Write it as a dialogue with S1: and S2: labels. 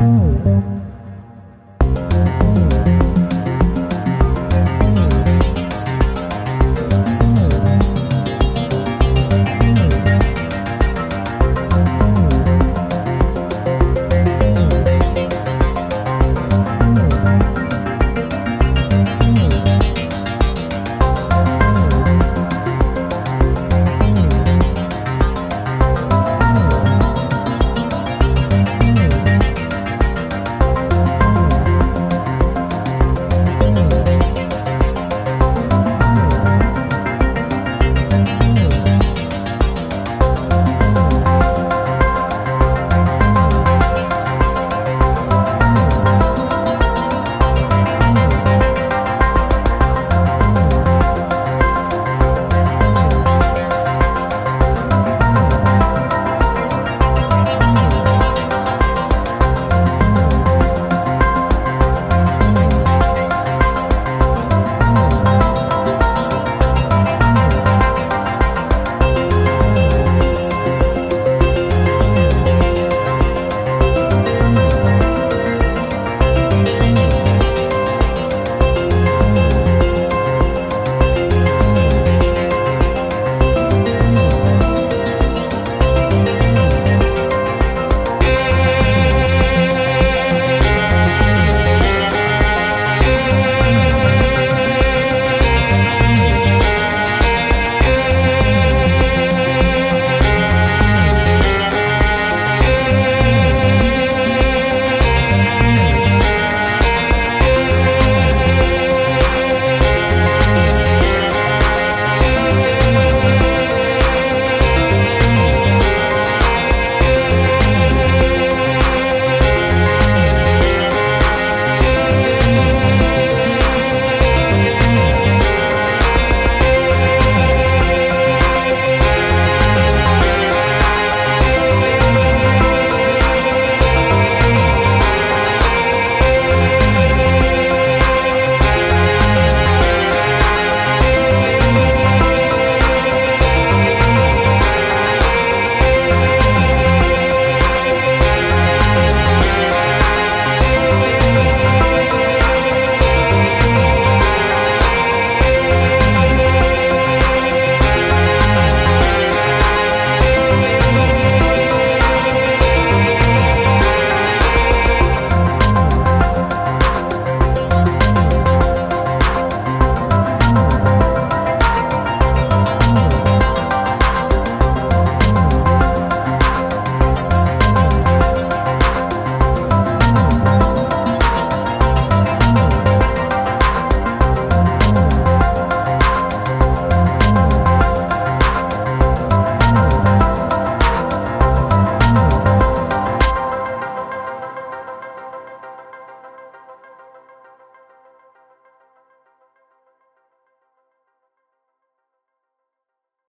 S1: Bye. Thank you.